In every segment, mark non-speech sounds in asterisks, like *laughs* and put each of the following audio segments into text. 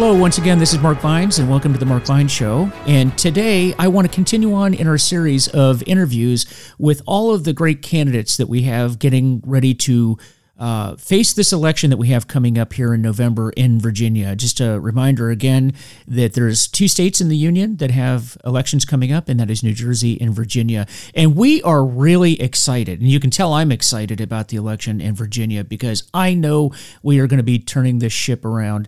Hello, once again, this is Mark Vines, and welcome to the Mark Vines Show. And today I want to continue on in our series of interviews with all of the great candidates that we have getting ready to uh, face this election that we have coming up here in November in Virginia. Just a reminder again that there's two states in the union that have elections coming up, and that is New Jersey and Virginia. And we are really excited, and you can tell I'm excited about the election in Virginia because I know we are going to be turning this ship around.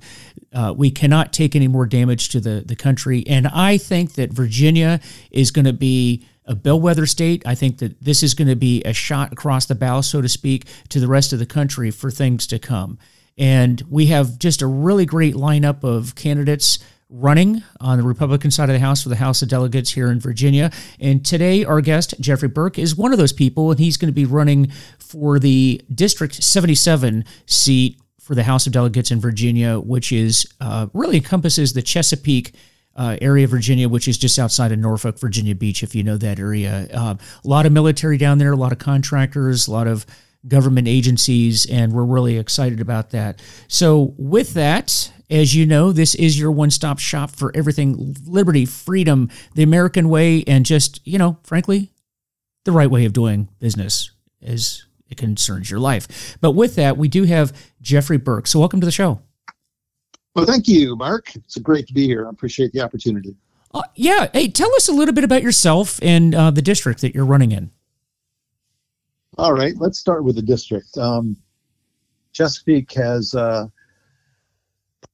Uh, we cannot take any more damage to the, the country. And I think that Virginia is going to be a bellwether state. I think that this is going to be a shot across the bow, so to speak, to the rest of the country for things to come. And we have just a really great lineup of candidates running on the Republican side of the House for the House of Delegates here in Virginia. And today, our guest, Geoffrey Burke, is one of those people, and he's going to be running for the District 77 seat for the House of Delegates in Virginia, which is uh, really encompasses the Chesapeake uh, area of Virginia, which is just outside of Norfolk, Virginia Beach, if you know that area. Uh, a lot of military down there, a lot of contractors, a lot of government agencies, and we're really excited about that. So, with that, as you know, this is your one stop shop for everything liberty, freedom, the American way, and just, you know, frankly, the right way of doing business as it concerns your life. But with that, we do have Geoffrey Burke. So, welcome to the show. Well, thank you, Mark. It's great to be here. I appreciate the opportunity. Uh, yeah. Hey, tell us a little bit about yourself and uh, the district that you're running in. All right. Let's start with the district. Um, Chesapeake has uh,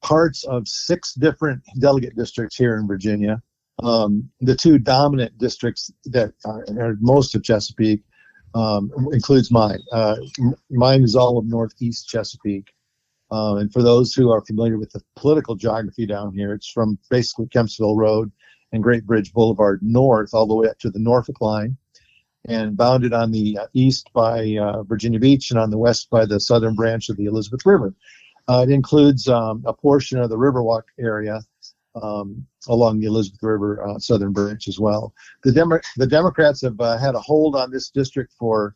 parts of six different delegate districts here in Virginia. Um, the two dominant districts that are, are most of Chesapeake um, includes mine. Uh, mine is all of Northeast Chesapeake. Uh, and for those who are familiar with the political geography down here, it's from basically Kempsville Road and Great Bridge Boulevard north all the way up to the Norfolk line and bounded on the uh, east by uh, Virginia Beach and on the west by the southern branch of the Elizabeth River. Uh, it includes um, a portion of the Riverwalk area um, along the Elizabeth River uh, southern branch as well. The, Demo- the Democrats have uh, had a hold on this district for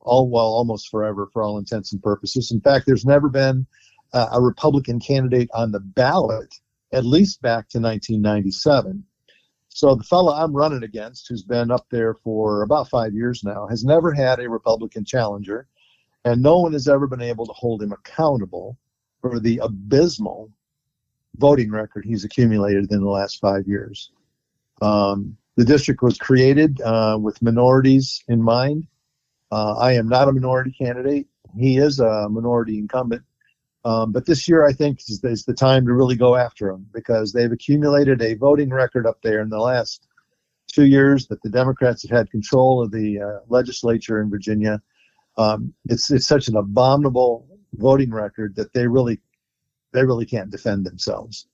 all well almost forever for all intents and purposes. In fact, there's never been uh, a Republican candidate on the ballot at least back to 1997. So the fellow I'm running against, who's been up there for about five years now, has never had a Republican challenger, and no one has ever been able to hold him accountable for the abysmal voting record he's accumulated in the last five years. Um, the district was created uh, with minorities in mind. Uh, I am not a minority candidate. He is a minority incumbent. Um, but this year, I think, is, is, the time to really go after them because they've accumulated a voting record up there in the last two years that the Democrats have had control of the uh, legislature in Virginia. Um, it's it's such an abominable voting record that they really they really can't defend themselves.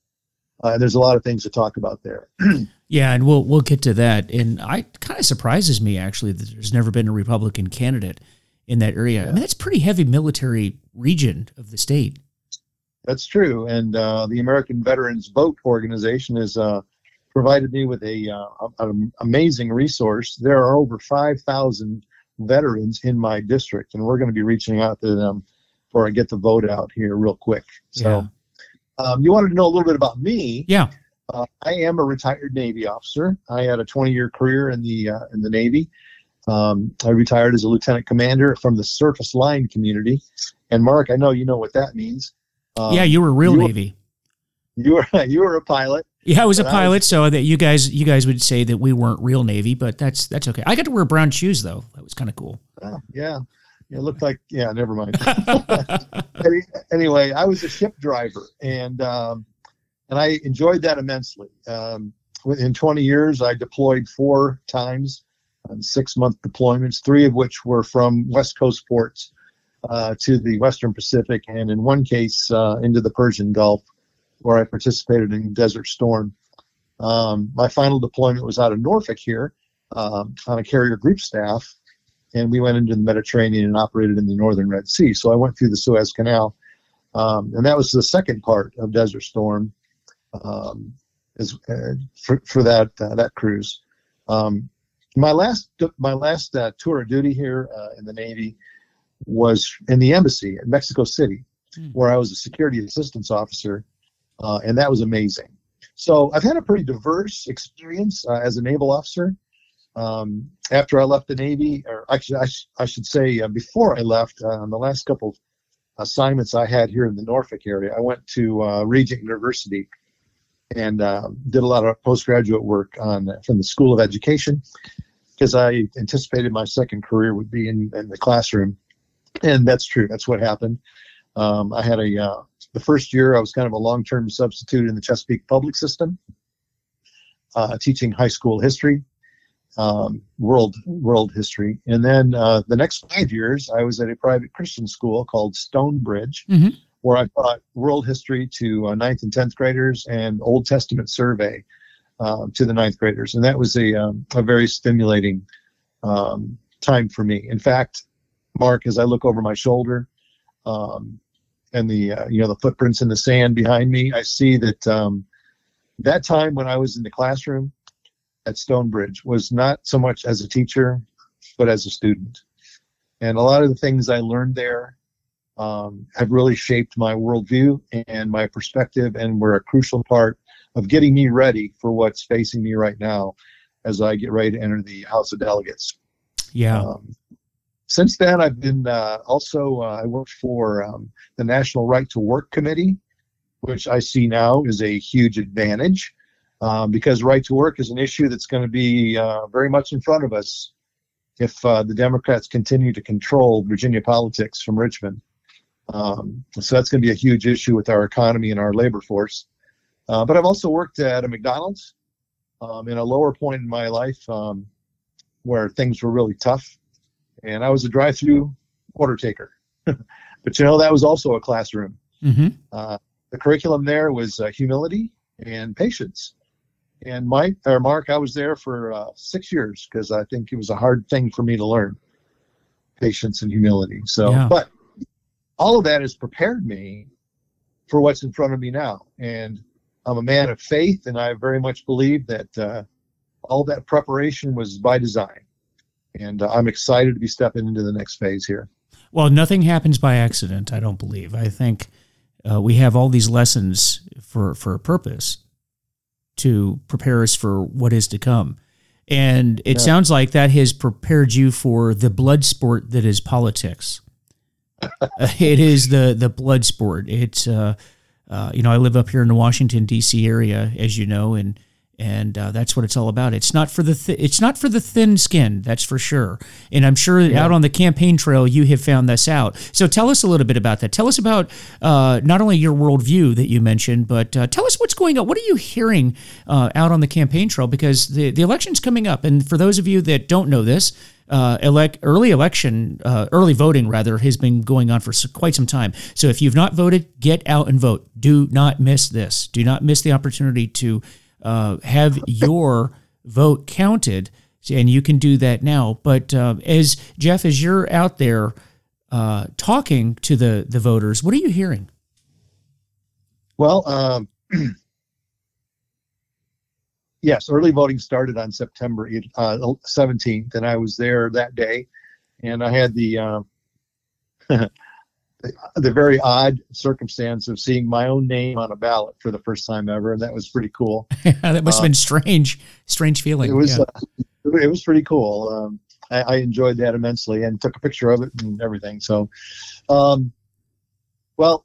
Uh, and there's a lot of things to talk about there. *clears throat* yeah, and we'll we'll get to that. And I kind of surprises me actually that there's never been a Republican candidate in that area. Yeah. I mean, that's pretty heavy military region of the state. That's true, and uh, the American Veterans Vote Organization has uh, provided me with a uh, an amazing resource. There are over five thousand veterans in my district, and we're going to be reaching out to them before I get the vote out here real quick. So, yeah. um, you wanted to know a little bit about me? Yeah. Uh, I am a retired Navy officer. I had a 20-year career in the uh, in the Navy. Um, I retired as a lieutenant commander from the surface line community. And Mark, I know you know what that means. Um, yeah, you were real you Navy. Were, you were *laughs* you were a pilot. Yeah, I was a pilot, was, so that you guys you guys would say that we weren't real Navy, but that's that's okay. I got to wear brown shoes though. That was kind of cool. Oh, yeah. It looked like yeah, never mind. *laughs* *laughs* anyway, I was a ship driver and um, and I enjoyed that immensely. Um, in 20 years, I deployed four times on six month deployments, three of which were from West Coast ports uh, to the Western Pacific, and in one case uh, into the Persian Gulf, where I participated in Desert Storm. Um, my final deployment was out of Norfolk here um, on a carrier group staff, and we went into the Mediterranean and operated in the Northern Red Sea. So I went through the Suez Canal, um, and that was the second part of Desert Storm. Um, is, uh, for, for that uh, that cruise. Um, my last my last uh, tour of duty here uh, in the Navy was in the embassy in Mexico City, mm. where I was a security assistance officer, uh, and that was amazing. So I've had a pretty diverse experience uh, as a naval officer. Um, after I left the Navy, or actually, I, sh- I should say uh, before I left, uh, on the last couple assignments I had here in the Norfolk area, I went to uh, Regent University and uh, did a lot of postgraduate work on from the School of Education because I anticipated my second career would be in, in the classroom, and that's true. That's what happened. Um, I had a uh, the first year I was kind of a long-term substitute in the Chesapeake public system, uh, teaching high school history, um, world world history, and then uh, the next five years I was at a private Christian school called Stonebridge, mm-hmm. where I taught world history to uh, ninth and tenth graders and Old Testament survey uh, to the ninth graders, and that was a um, a very stimulating um, time for me. In fact, Mark, as I look over my shoulder, um, and the uh, you know the footprints in the sand behind me, I see that um, that time when I was in the classroom at Stonebridge was not so much as a teacher, but as a student, and a lot of the things I learned there um, have really shaped my worldview and my perspective, and were a crucial part of getting me ready for what's facing me right now as I get ready to enter the House of Delegates. Yeah. Um, since then, I've been uh, also uh, I worked for um, the National Right to Work Committee, which I see now is a huge advantage um, because right to work is an issue that's going to be uh, very much in front of us if uh, the Democrats continue to control Virginia politics from Richmond. Um, so that's going to be a huge issue with our economy and our labor force. Uh, but I've also worked at a McDonald's um, in a lower point in my life um, where things were really tough. And I was a drive through order taker. *laughs* but you know, that was also a classroom. Mm-hmm. Uh, the curriculum there was uh, humility and patience. And Mike or Mark, I was there for uh, six years because I think it was a hard thing for me to learn patience and humility. So, yeah. but all of that has prepared me for what's in front of me now. And I'm a man of faith, and I very much believe that uh, all that preparation was by design. And uh, I'm excited to be stepping into the next phase here. Well, nothing happens by accident, I don't believe. I think uh, we have all these lessons for, for a purpose to prepare us for what is to come. And it yeah. sounds like that has prepared you for the blood sport that is politics. *laughs* it is the the blood sport. It's uh, uh, you know, I live up here in the Washington D.C. area, as you know, and and uh, that's what it's all about. It's not for the th- it's not for the thin skin, that's for sure. And I'm sure yeah. out on the campaign trail, you have found this out. So tell us a little bit about that. Tell us about uh, not only your worldview that you mentioned, but uh, tell us what's going on. What are you hearing uh, out on the campaign trail? Because the the election's coming up, and for those of you that don't know this, uh, elect early election, uh, early voting rather, has been going on for quite some time. So if you've not voted, get out and vote. Do not miss this. Do not miss the opportunity to uh, have your vote counted, and you can do that now. But uh, as Jeff, as you're out there uh, talking to the the voters, what are you hearing? Well. Um, *clears throat* yes, early voting started on September uh, 17th, and I was there that day, and I had the, uh, *laughs* the the very odd circumstance of seeing my own name on a ballot for the first time ever, and that was pretty cool. *laughs* that must have been uh, strange, strange feeling. It was. Yeah. Uh, it was pretty cool. Um, I, I, enjoyed that immensely, and took a picture of it and everything. So, um, well,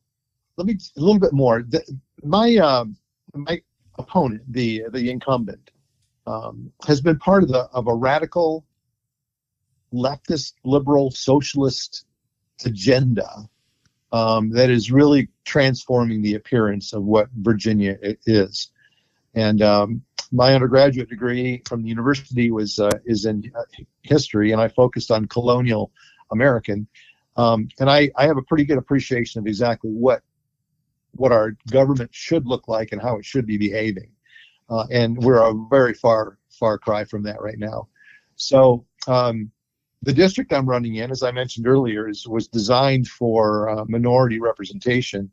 let me a little bit more. The, my um, my opponent, the the incumbent, um, has been part of the of a radical leftist, liberal, socialist agenda um, that is really transforming the appearance of what Virginia is. And um, my undergraduate degree from the university was uh, is in uh, history, and I focused on colonial American. Um, and I, I have a pretty good appreciation of exactly what what our government should look like and how it should be behaving. Uh, and we're a very far, far cry from that right now. So um, the district I'm running in, as I mentioned earlier, is was designed for uh, minority representation,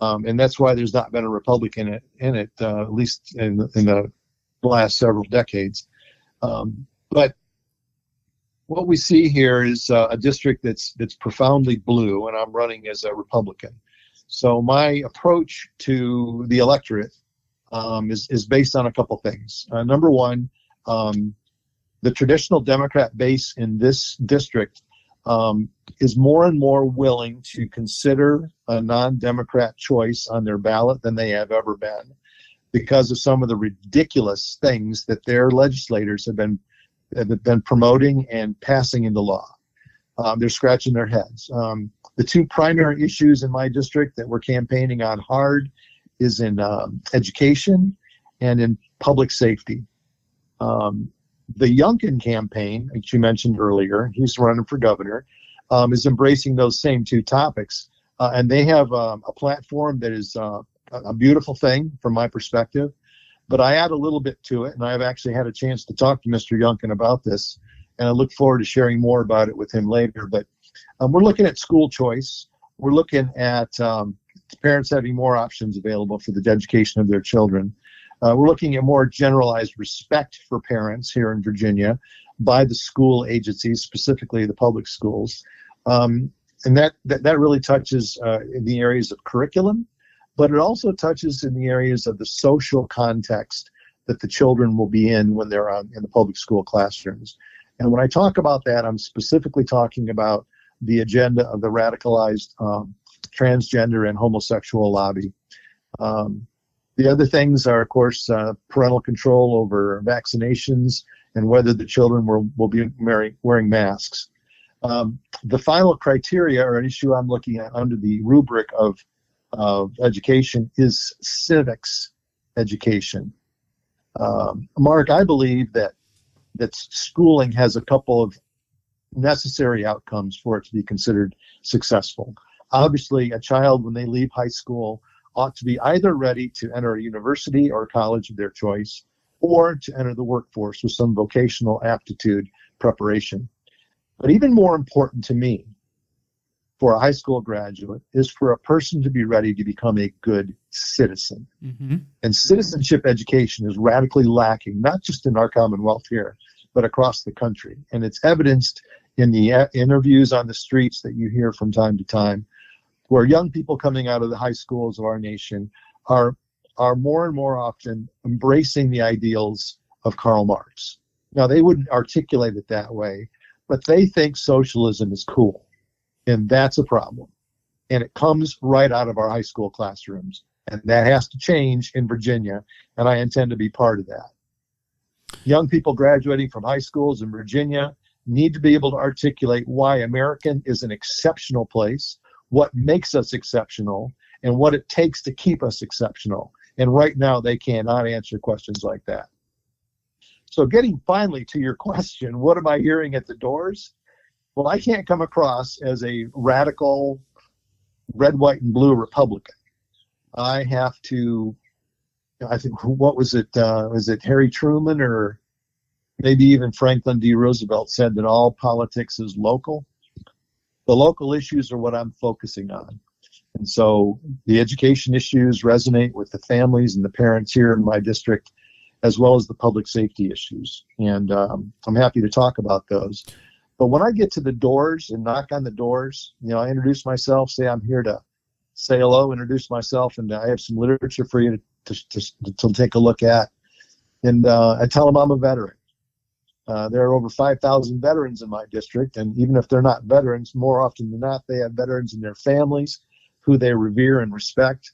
um, and that's why there's not been a Republican in it, in it uh, at least in in the last several decades. Um, but what we see here is uh, a district that's that's profoundly blue, and I'm running as a Republican. So my approach to the electorate um, is, is based on a couple things. Uh, number one, um, the traditional Democrat base in this district um, is more and more willing to consider a non-Democrat choice on their ballot than they have ever been because of some of the ridiculous things that their legislators have been have been promoting and passing into law. Um, they're scratching their heads. Um, the two primary issues in my district that we're campaigning on hard is in um, education and in public safety. The Youngkin campaign, which you mentioned earlier, he's running for governor, um, is embracing those same two topics. Uh, and they have um, a platform that is uh, a beautiful thing from my perspective. But I add a little bit to it, and I've actually had a chance to talk to Mr. Youngkin about this, and I look forward to sharing more about it with him later. But um, we're looking at school choice. We're looking at um, parents having more options available for the education of their children. Uh, we're looking at more generalized respect for parents here in Virginia by the school agencies, specifically the public schools. Um, and that, that, that really touches uh, in the areas of curriculum, but it also touches in the areas of the social context that the children will be in when they're on, in the public school classrooms. And when I talk about that, I'm specifically talking about the agenda of the radicalized um, transgender and homosexual lobby. Um, the other things are, of course, uh, parental control over vaccinations and whether the children will, will be wearing, masks. Um, the final criteria or an issue I'm looking at under the rubric of, of education is civics education. Um, Mark, I believe that that schooling has a couple of necessary outcomes for it to be considered successful. Obviously, a child when they leave high school ought to be either ready to enter a university or college of their choice or to enter the workforce with some vocational aptitude preparation. But even more important to me for a high school graduate is for a person to be ready to become a good citizen. Mm-hmm. And citizenship education is radically lacking, not just in our Commonwealth here, but across the country. And it's evidenced in the interviews on the streets that you hear from time to time where young people coming out of the high schools of our nation are are more and more often embracing the ideals of Karl Marx. Now they wouldn't articulate it that way, but they think socialism is cool. And that's a problem. And it comes right out of our high school classrooms. And that has to change in Virginia. And I intend to be part of that. Young people graduating from high schools in Virginia need to be able to articulate why American is an exceptional place what makes us exceptional and what it takes to keep us exceptional. And right now, they cannot answer questions like that. So, getting finally to your *laughs* question, what am I hearing at the doors? Well, I can't come across as a radical red, white, and blue Republican. I have to, I think, what was it? Uh, was it Harry Truman or maybe even Franklin D. Roosevelt said that all politics is local? The local issues are what I'm focusing on. And so the education issues resonate with the families and the parents here in my district, as well as the public safety issues. And um, I'm happy to talk about those. But when I get to the doors and knock on the doors, you know, I introduce myself, say I'm here to say hello, introduce myself, and I have some literature for you to, to, to, to take a look at. And uh, I tell them I'm a veteran. Uh, there are over 5,000 veterans in my district, and even if they're not veterans, more often than not, they have veterans in their families who they revere and respect.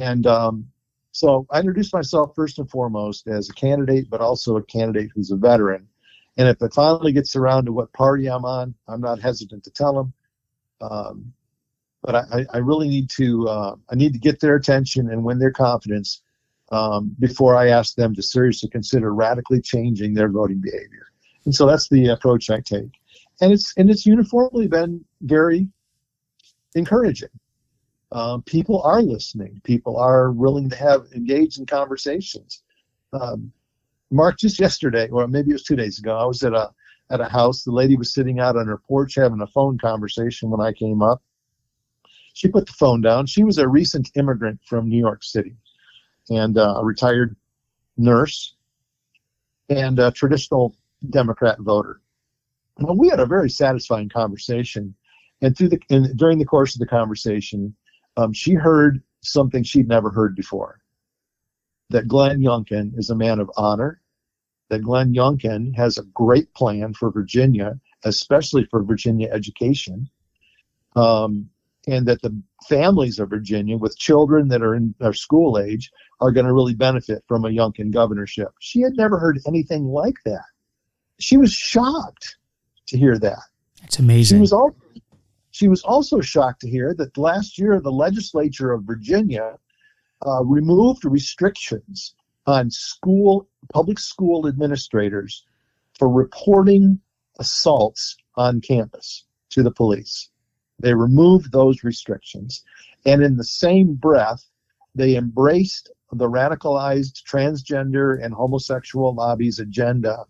And um, so I introduce myself first and foremost as a candidate, but also a candidate who's a veteran. And if it finally gets around to what party I'm on, I'm not hesitant to tell them. Um, but I, I, really need to uh, I need to get their attention and win their confidence um, before I ask them to seriously consider radically changing their voting behavior. And so that's the approach I take. And it's and it's uniformly been very encouraging. Um, people are listening. People are willing to have engaged in conversations. Um, Mark, just yesterday, or maybe it was two days ago, I was at a at a house. The lady was sitting out on her porch having a phone conversation when I came up. She put the phone down. She was a recent immigrant from New York City and uh, a retired nurse and a traditional Democrat voter. Well, we had a very satisfying conversation, and through the and during the course of the conversation, um, she heard something she'd never heard before that Glenn Youngkin is a man of honor, that Glenn Youngkin has a great plan for Virginia, especially for Virginia education, um, and that the families of Virginia with children that are in their school age are going to really benefit from a Youngkin governorship. She had never heard anything like that. She was shocked to hear that. It's amazing. She was also, she was also shocked to hear that last year the legislature of Virginia uh, removed restrictions on school public school administrators for reporting assaults on campus to the police. They removed those restrictions, and in the same breath, they embraced the radicalized transgender and homosexual lobby's agenda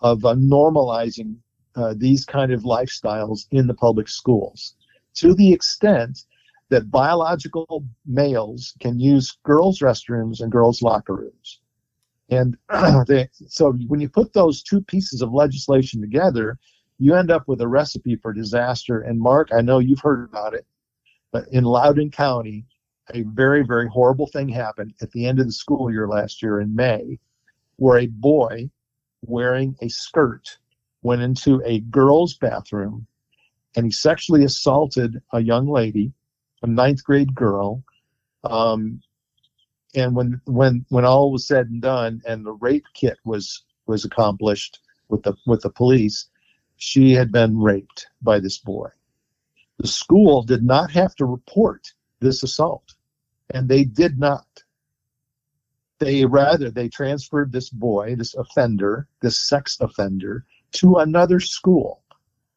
of uh, normalizing uh, these kind of lifestyles in the public schools to the extent that biological males can use girls' restrooms and girls' locker rooms. And *clears throat* they, so when you put those two pieces of legislation together, you end up with a recipe for disaster. And Mark, I know you've heard about it, but in Loudoun County, a very, very horrible thing happened at the end of the school year last year in May, where a boy wearing a skirt went into a girl's bathroom and he sexually assaulted a young lady, a ninth grade girl. Um, and when when when all was said and done, and the rape kit was was accomplished with the with the police, she had been raped by this boy. The school did not have to report this assault, and they did not. They rather they transferred this boy, this offender, this sex offender, to another school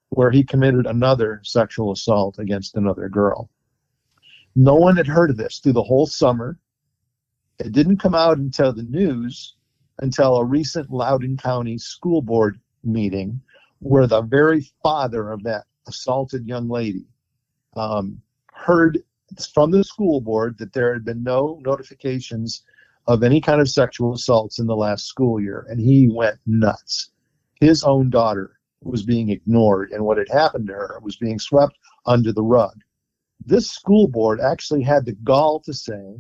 where he committed another sexual assault against another girl. No one had heard of this through the whole summer. It didn't come out until the news until a recent Loudoun County school board meeting where the very father of that assaulted young lady um, heard from the school board that there had been no notifications of any kind of sexual assaults in the last school year, and he went nuts. His own daughter was being ignored, and what had happened to her was being swept under the rug. This school board actually had the gall to say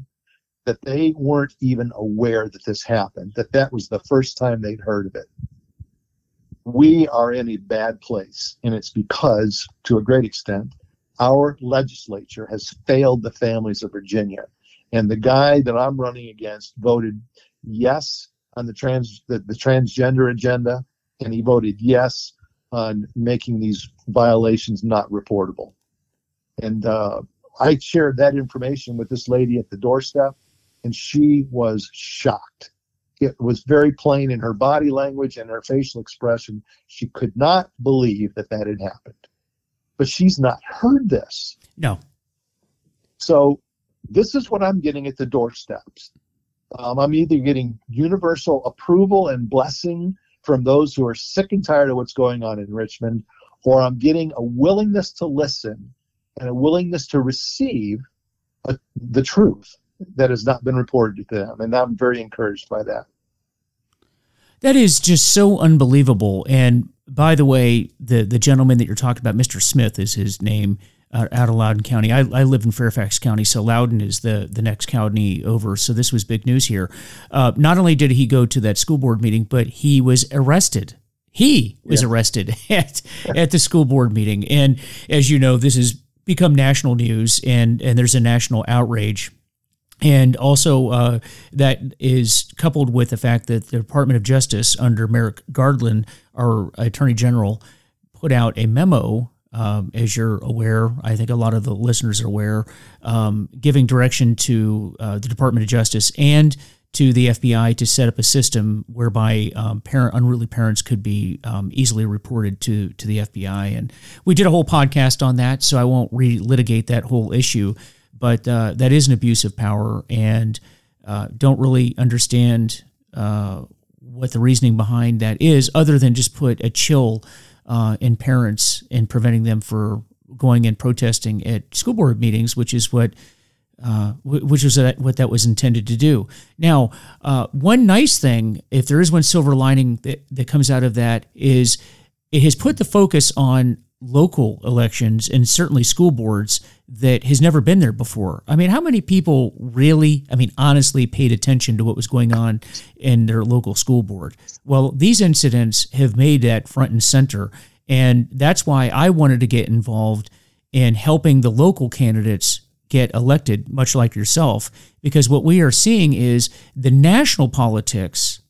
that they weren't even aware that this happened, that that was the first time they'd heard of it we are in a bad place. And it's because, to a great extent, our legislature has failed the families of Virginia. And the guy that I'm running against voted yes on the trans the, the transgender agenda, and he voted yes on making these violations not reportable. And uh, I shared that information with this lady at the doorstep, and she was shocked it was very plain in her body language and her facial expression. She could not believe that that had happened. But she's not heard this. No. So this is what I'm getting at the doorsteps. Um, I'm either getting universal approval and blessing from those who are sick and tired of what's going on in Richmond, or I'm getting a willingness to listen and a willingness to receive a, the truth that has not been reported to them. And I'm very encouraged by that. That is just so unbelievable. And by the way, the, the gentleman that you're talking about, Mr. Smith is his name uh, out of Loudoun County. I, I live in Fairfax County, so Loudoun is the, the next county over. So this was big news here. Uh, not only did he go to that school board meeting, but he was arrested he was yeah. arrested *laughs* at at the school board meeting and as you know this has become national news and and there's a national outrage and also, uh, that is coupled with the fact that the Department of Justice, under Merrick Garland, our Attorney General, put out a memo. Um, as you're aware, I think a lot of the listeners are aware, um, giving direction to uh, the Department of Justice and to the FBI to set up a system whereby um, parent unruly parents could be um, easily reported to to the FBI. And we did a whole podcast on that, so I won't relitigate that whole issue but uh, that is an abuse of power and uh, don't really understand uh, what the reasoning behind that is, other than just put a chill uh, in parents and preventing them for going and protesting at school board meetings, which is what. Uh, which was what that was intended to do. Now, uh, one nice thing, if there is one silver lining that, that comes out of that, is it has put the focus on local elections and certainly school boards that has never been there before. I mean, how many people really, I mean, honestly paid attention to what was going on in their local school board? Well, these incidents have made that front and center. And that's why I wanted to get involved in helping the local candidates get elected, much like yourself, because what we are seeing is the national politics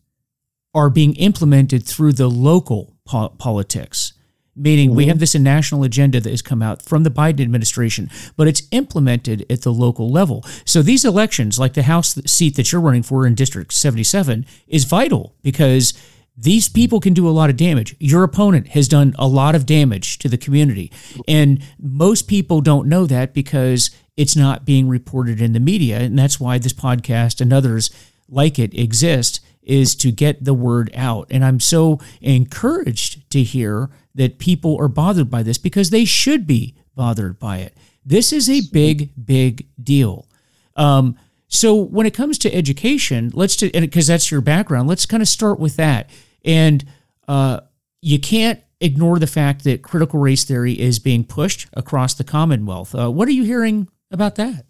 are being implemented through the local po- politics meaning mm-hmm. we have this national agenda that has come out from the Biden administration, but it's implemented at the local level. So these elections, like the House seat that you're running for in District 77, is vital because these people can do a lot of damage. Your opponent has done a lot of damage to the community. And most people don't know that because it's not being reported in the media. And that's why this podcast and others like it exist is to get the word out. And I'm so encouraged to hear that people are bothered by this because they should be bothered by it. This is a big, big deal. Um, so when it comes to education, let's because that's your background. Let's kind of start with that. And uh, you can't ignore the fact that critical race theory is being pushed across the Commonwealth. Uh, what are you hearing about that?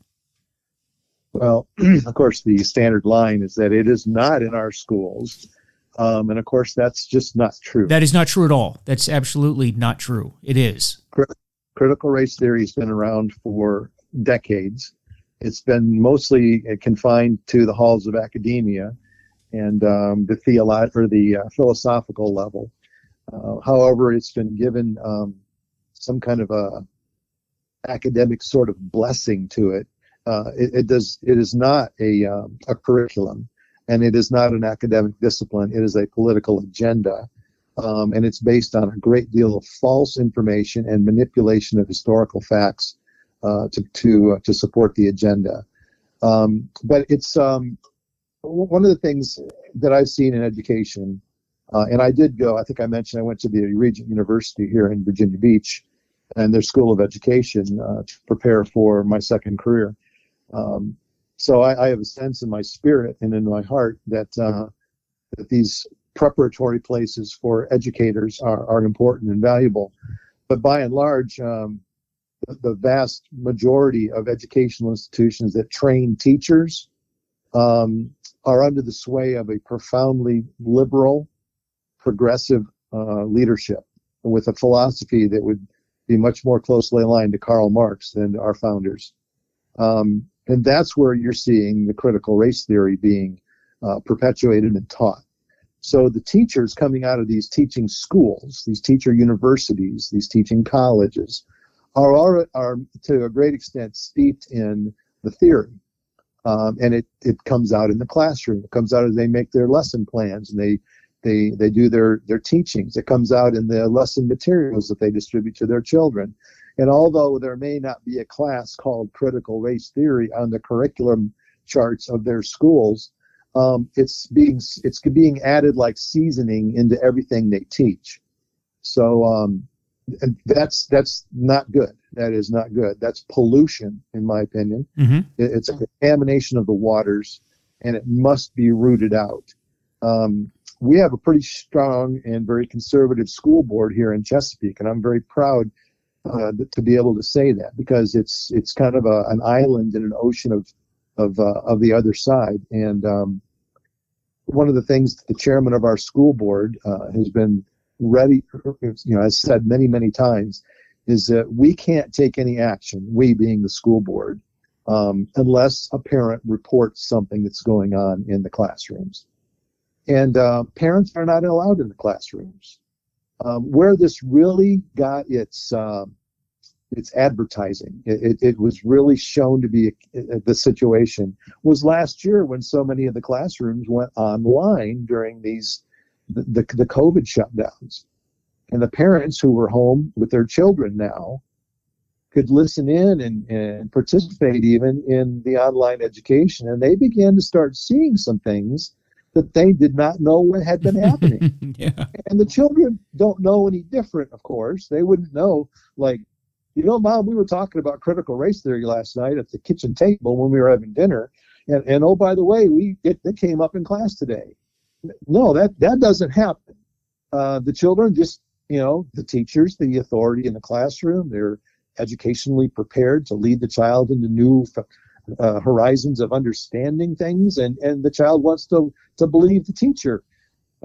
Well, *clears throat* of course, the standard line is that it is not in our schools. Um, and of course, that's just not true. That is not true at all. That's absolutely not true. It is. Critical race theory has been around for decades. It's been mostly confined to the halls of academia and um, the theolo- or the uh, philosophical level. Uh, however, it's been given um, some kind of a academic sort of blessing to it. Uh, it, it, does. It is not a um, a curriculum and it is not an academic discipline. It is a political agenda. Um, and it's based on a great deal of false information and manipulation of historical facts uh, to to uh, to support the agenda. Um, but it's um, one of the things that I've seen in education, uh, and I did go. I think I mentioned I went to the Regent University here in Virginia Beach, and their School of Education uh, to prepare for my second career. Um, so I, I, have a sense in my spirit and in my heart that uh, that these preparatory places for educators are, are important and valuable. But by and large, um, the, the, vast majority of educational institutions that train teachers um, are under the sway of a profoundly liberal, progressive uh, leadership with a philosophy that would be much more closely aligned to Karl Marx than our founders. Um, and that's where you're seeing the critical race theory being uh, perpetuated and taught. So the teachers coming out of these teaching schools, these teacher universities, these teaching colleges, are, are, are to a great extent steeped in the theory. Um, and it, it comes out in the classroom. It comes out as they make their lesson plans and they they they do their their teachings. It comes out in the lesson materials that they distribute to their children. And although there may not be a class called critical race theory on the curriculum charts of their schools, um, it's being it's being added like seasoning into everything they teach. So um, that's that's not good. That is not good. That's pollution, in my opinion. Mm-hmm. It's a contamination of the waters, and it must be rooted out. Um, we have a pretty strong and very conservative school board here in Chesapeake, and I'm very proud uh, to be able to say that because it's it's kind of a, an island in an ocean of of uh, of the other side. And um, one of the things the chairman of our school board uh, has been ready, you know, has said many many times, is that we can't take any action. We being the school board. Um, unless a parent reports something that's going on in the classrooms. And uh, parents are not allowed in the classrooms. Um, where this really got its uh, its advertising, it, it, was really shown to be a, a, the situation was last year when so many of the classrooms went online during these the, the, the COVID shutdowns, and the parents who were home with their children now could listen in and, and participate even in the online education, and they began to start seeing some things that they did not know what had been happening. *laughs* yeah. And the children don't know any different, of course. They wouldn't know, like, you know, mom, we were talking about critical race theory last night at the kitchen table when we were having dinner. And, and oh, by the way, we it, it came up in class today. No, that, that doesn't happen. Uh, the children just you know, the teachers, the authority in the classroom, they're educationally prepared to lead the child into new uh, horizons of understanding things, and and the child wants to to believe the teacher.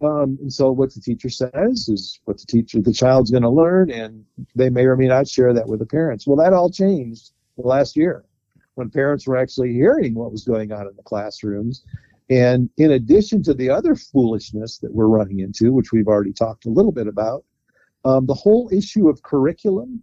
Um, and so what the teacher says is what the teacher, the child's going to learn, and they may or may not share that with the parents. Well, that all changed last year when parents were actually hearing what was going on in the classrooms. And in addition to the other foolishness that we're running into, which we've already talked a little bit about, um, the whole issue of curriculum,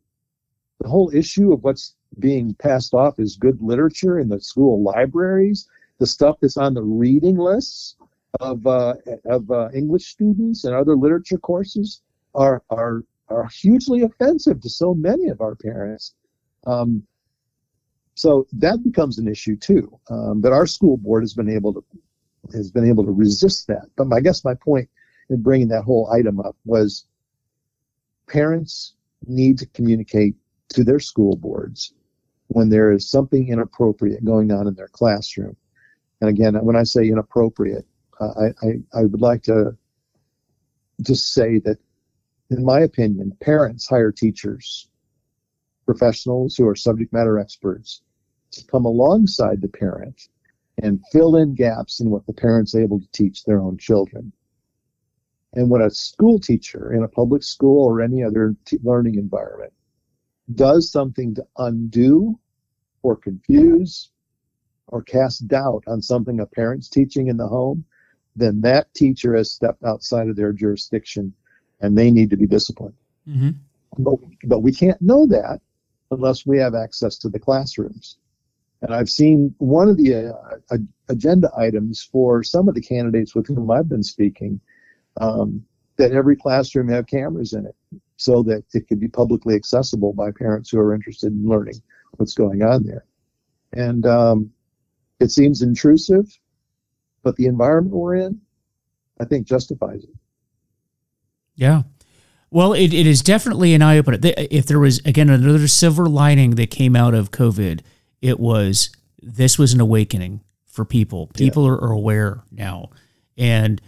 the whole issue of what's being passed off as good literature in the school libraries, the stuff that's on the reading lists of uh, of uh, English students and other literature courses are are are hugely offensive to so many of our parents. Um, so that becomes an issue too. Um, but our school board has been able to has been able to resist that. But I guess my point in bringing that whole item up was parents need to communicate to their school boards when there is something inappropriate going on in their classroom. And again, when I say inappropriate, uh, I, I, I would like to just say that, in my opinion, parents hire teachers, professionals who are subject matter experts, to come alongside the parent and fill in gaps in what the parent's able to teach their own children. And when a school teacher in a public school or any other t- learning environment does something to undo or confuse or cast doubt on something a parent's teaching in the home, then that teacher has stepped outside of their jurisdiction and they need to be disciplined. Mm-hmm. But, but we can't know that unless we have access to the classrooms. And I've seen one of the uh, agenda items for some of the candidates with whom I've been speaking um, that every classroom have cameras in it so that it can be publicly accessible by parents who are interested in learning what's going on there. And um, it seems intrusive, but the environment we're in, I think, justifies it. Yeah. Well, it, it is definitely an eye opener. If there was, again, another silver lining that came out of COVID, it was this was an awakening for people. People yeah. are, are aware now. And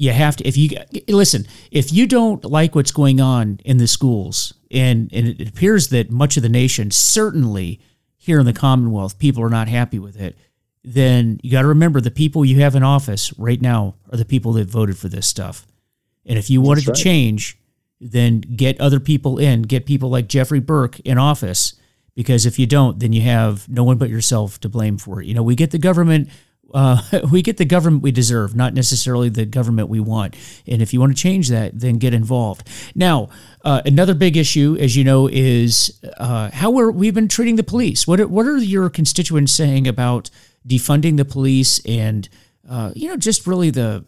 you have to if you listen if you don't like what's going on in the schools and and it appears that much of the nation certainly here in the commonwealth people are not happy with it then you got to remember the people you have in office right now are the people that voted for this stuff and if you wanted right. to change then get other people in get people like geoffrey burke in office because if you don't then you have no one but yourself to blame for it you know we get the government uh, *laughs* we get the government we deserve, not necessarily the government we want. And if you want to change that, then get involved. Now, uh, another big issue, as you know, is uh, how we're, we've been treating the police. What are, what are your constituents saying about defunding the police and uh, you know just really the,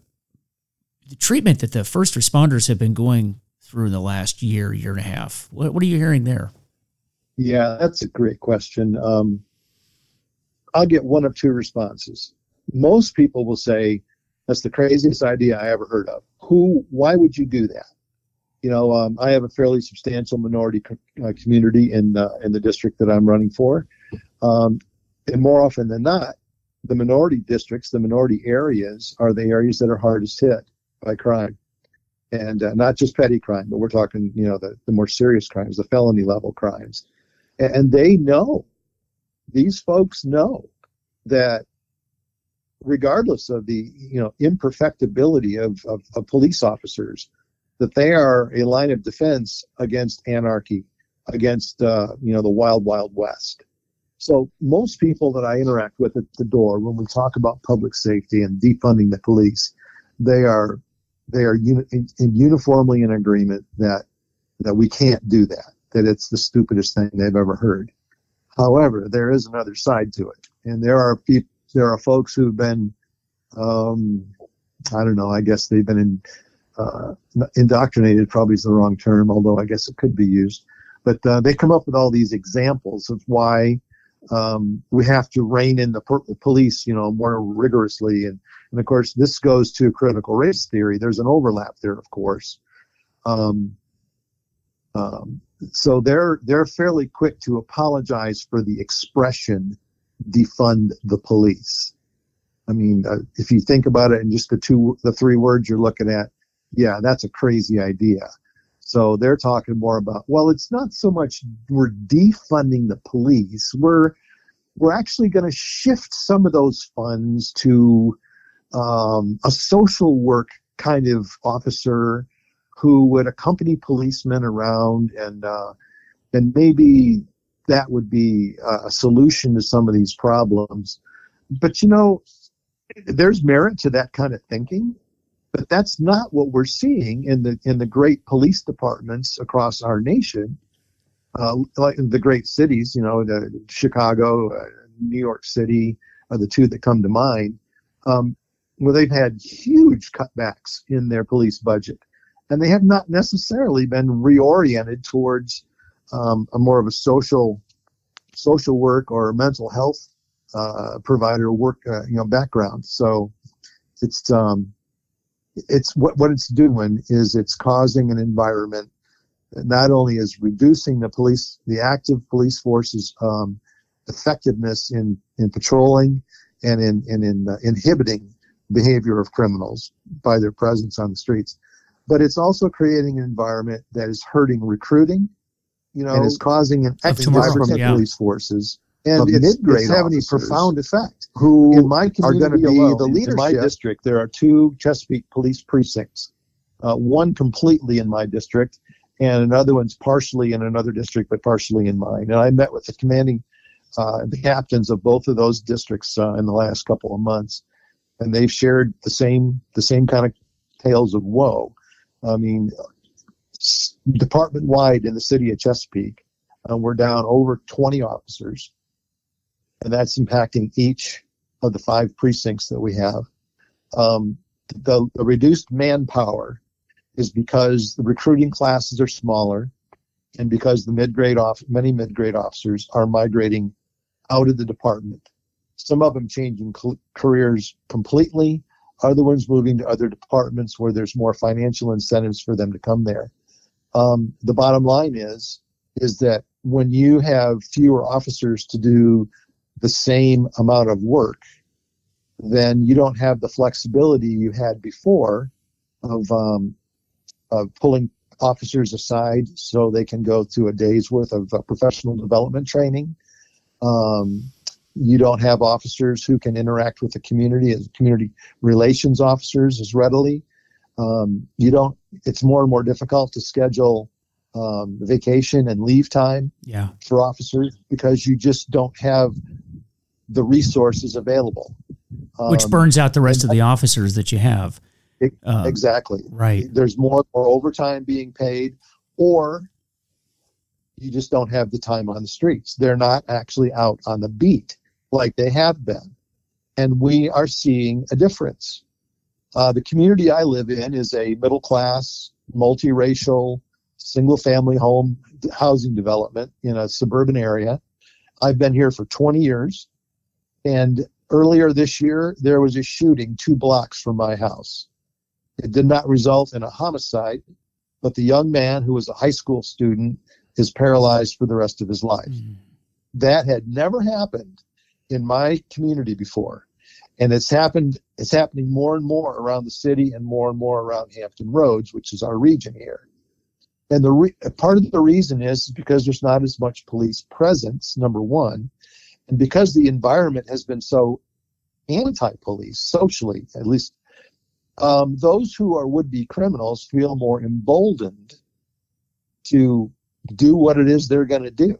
the treatment that the first responders have been going through in the last year, year and a half? What, what are you hearing there? Yeah, that's a great question. Um, I'll get one of two responses most people will say that's the craziest idea I ever heard of. Who? Why would you do that? You know, um, I have a fairly substantial minority co- uh, community in in the district that I'm running for, um, and more often than not, the minority districts, the minority areas, are the areas that are hardest hit by crime, and uh, not just petty crime, but we're talking, you know, the, the more serious crimes, the felony level crimes, and, and they know, these folks know that regardless of the you know imperfectibility of, of, of, police officers, that they are a line of defense against anarchy, against uh, you know the wild wild west. So most people that I interact with at the door when we talk about public safety and defunding the police, they are they are uni- in, in uniformly in agreement that that we can't do that. That it's the stupidest thing they've ever heard. However, there is another side to it, and there are people there are folks who've been, um, I don't know, I guess they've been in, uh, indoctrinated, probably is the wrong term, although I guess it could be used. But uh, they come up with all these examples of why um, we have to rein in the police, you know, more rigorously. And, and of course, this goes to critical race theory. There's an overlap there, of course. Um, um, so they're they're fairly quick to apologize for the expression defund the police. I mean, uh, if you think about it in just the two, the three words you're looking at, yeah, that's a crazy idea. So they're talking more about, well, it's not so much we're defunding the police. We're we're actually going to shift some of those funds to um, a social work kind of officer who would accompany policemen around and uh, and maybe that would be a solution to some of these problems. But you know, there's merit to that kind of thinking, but that's not what we're seeing in the in the great police departments across our nation, uh, like in the great cities. You know, the Chicago, uh, New York City are the two that come to mind, um, where they've had huge cutbacks in their police budget, and they have not necessarily been reoriented towards um, a more of a social social work or mental health uh, provider work uh, you know background. So it's um, it's what what it's doing is it's causing an environment that not only is reducing the police the active police forces um, effectiveness in in patrolling and in and in uh, inhibiting behavior of criminals by their presence on the streets, but it's also creating an environment that is hurting recruiting, you know, and is causing an exodus from yeah. police forces and it's, it's having a profound effect. Who in my are going to be alone, the leadership? In my district, there are two Chesapeake police precincts. Uh, one completely in my district, and another one's partially in another district, but partially in mine. And I met with the commanding, uh, the captains of both of those districts uh, in the last couple of months, and they've shared the same the same kind of tales of woe. I mean, department wide in the city of Chesapeake, uh, we're down over 20 officers. And that's impacting each of the five precincts that we have. Um, the, the reduced manpower is because the recruiting classes are smaller and because the mid-grade off many mid-grade officers are migrating out of the department. Some of them changing cl- careers completely. Other ones moving to other departments where there's more financial incentives for them to come there um, the bottom line is is that when you have fewer officers to do the same amount of work, then you don't have the flexibility you had before of, um, of pulling officers aside so they can go through a day's worth of uh, professional development training. Um, you don't have officers who can interact with the community as community relations officers as readily. Um, you don't. It's more and more difficult to schedule um, vacation and leave time yeah. for officers because you just don't have the resources available. Which um, burns out the rest of the officers that you have. It, um, exactly. Right. There's more, more overtime being paid, or you just don't have the time on the streets. They're not actually out on the beat like they have been. And we are seeing a difference. Uh, the community I live in is a middle class, multiracial, single family home housing development in a suburban area. I've been here for 20 years. And earlier this year, there was a shooting two blocks from my house. It did not result in a homicide, but the young man who was a high school student is paralyzed for the rest of his life. Mm. That had never happened in my community before. And it's happened, it's happening more and more around the city and more and more around Hampton Roads, which is our region here. And the re- part of the reason is because there's not as much police presence, number one. And because the environment has been so anti police socially, at least, um, those who are would be criminals feel more emboldened to do what it is they're going to do.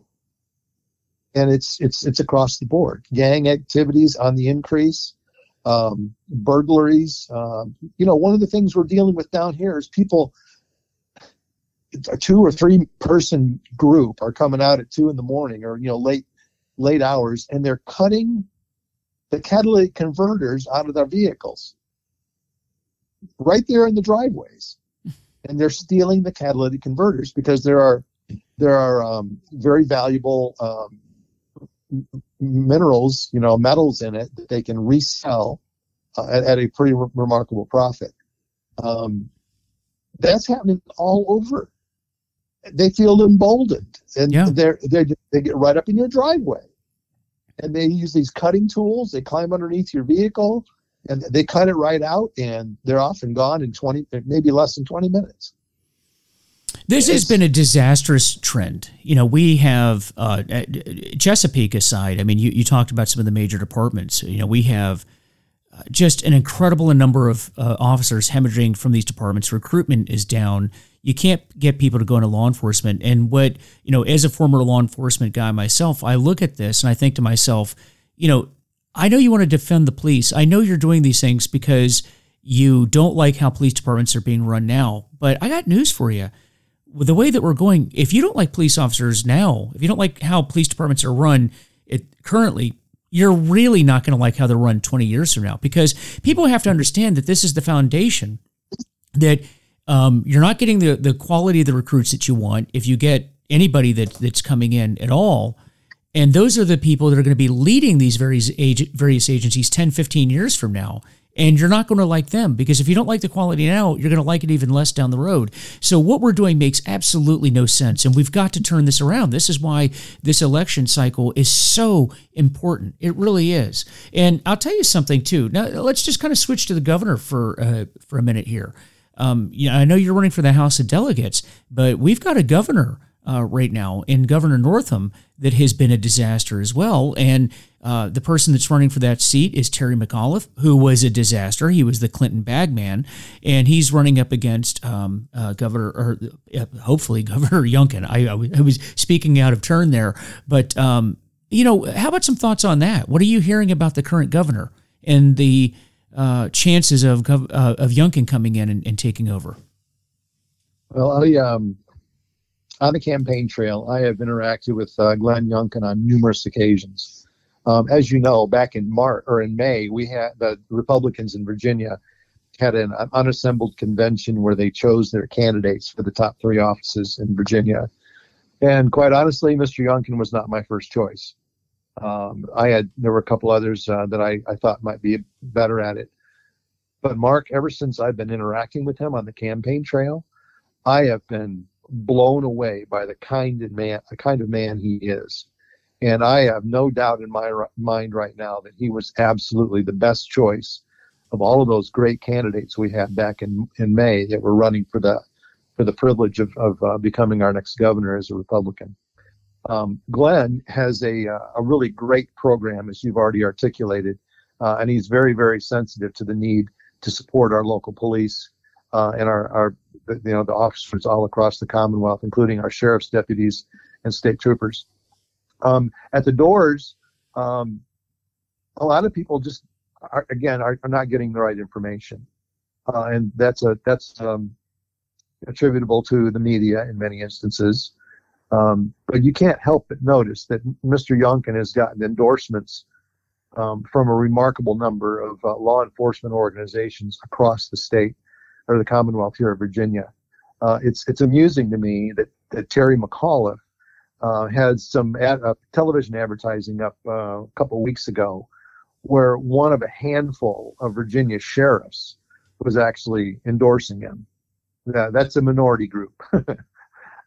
And it's it's it's across the board. Gang activities on the increase, um, burglaries. Um, you know, one of the things we're dealing with down here is people a two or three person group are coming out at two in the morning or you know late late hours and they're cutting the catalytic converters out of their vehicles right there in the driveways *laughs* and they're stealing the catalytic converters because there are there are um, very valuable um, minerals you know metals in it that they can resell uh, at, at, a pretty re- remarkable profit. Um, that's happening all over. They feel emboldened and yeah. they're, they they get right up in your driveway. And they use these cutting tools they climb underneath your vehicle and they cut it right out and they're off and gone in 20 maybe less than 20 minutes This has been a disastrous trend. You know, we have uh, Chesapeake aside. I mean, you, you talked about some of the major departments. You know, we have uh, just an incredible number of uh, officers hemorrhaging from these departments. Recruitment is down. You can't get people to go into law enforcement. And what you know, as a former law enforcement guy myself, I look at this and I think to myself, you know, I know you want to defend the police. I know you're doing these things because you don't like how police departments are being run now. But I got news for you the way that we're going, if you don't like police officers now, if you don't like how police departments are run it, currently, you're really not going to like how they're run 20 years from now because people have to understand that this is the foundation that um, you're not getting the, the quality of the recruits that you want if you get anybody that, that's coming in at all. And those are the people that are going to be leading these various, age, various agencies 10, 15 years from now and you're not going to like them because if you don't like the quality now, you're going to like it even less down the road. So what we're doing makes absolutely no sense, and we've got to turn this around. This is why this election cycle is so important. It really is. And I'll tell you something too. Now let's just kind of switch to the governor for uh, for a minute here. Um, yeah, I know you're running for the House of Delegates, but we've got a governor uh, right now in Governor Northam that has been a disaster as well. And uh, the person that's running for that seat is Terry McAuliffe, who was a disaster. He was the Clinton bagman, and he's running up against um, uh, Governor, or uh, hopefully Governor *laughs* Youngkin. I, I, was speaking out of turn there, but um, you know, how about some thoughts on that? What are you hearing about the current governor and the uh, chances of uh, of Youngkin coming in and, and taking over? Well, I um, on the campaign trail, I have interacted with Glenn Youngkin on numerous occasions. Um, as you know, back in March or in May, we had the Republicans in Virginia had an, unassembled convention where they chose their candidates for the top three offices in Virginia. And quite honestly, Mr. Youngkin was not my first choice. Um, I had there were a couple others uh, that I, I thought might be better at it. But Mark, ever since I've been interacting with him on the campaign trail, I have been blown away by the kind of man, the kind of man he is. And I have no doubt in my mind right now that he was absolutely the best choice of all of those great candidates we had back in, in May that were running for the for the privilege of, of uh, becoming our next governor as a Republican. Um, Glenn has a, uh, a really great program, as you've already articulated, uh, and he's very, very sensitive to the need to support our local police uh, and our, our you know the officers all across the Commonwealth, including our sheriff's deputies and state troopers. Um, at the doors, um, a lot of people just are, again are, are, not getting the right information, uh, and that's a that's um, attributable to the media in many instances. Um, but you can't help but notice that Mr. Youngkin has gotten endorsements um, from a remarkable number of uh, law enforcement organizations across the state or the Commonwealth here of Virginia. Uh, it's it's amusing to me that, that Terry McAuliffe uh, had some ad, uh, television advertising up uh, a couple weeks ago, where one of a handful of Virginia sheriffs was actually endorsing him. That's a minority group. *laughs*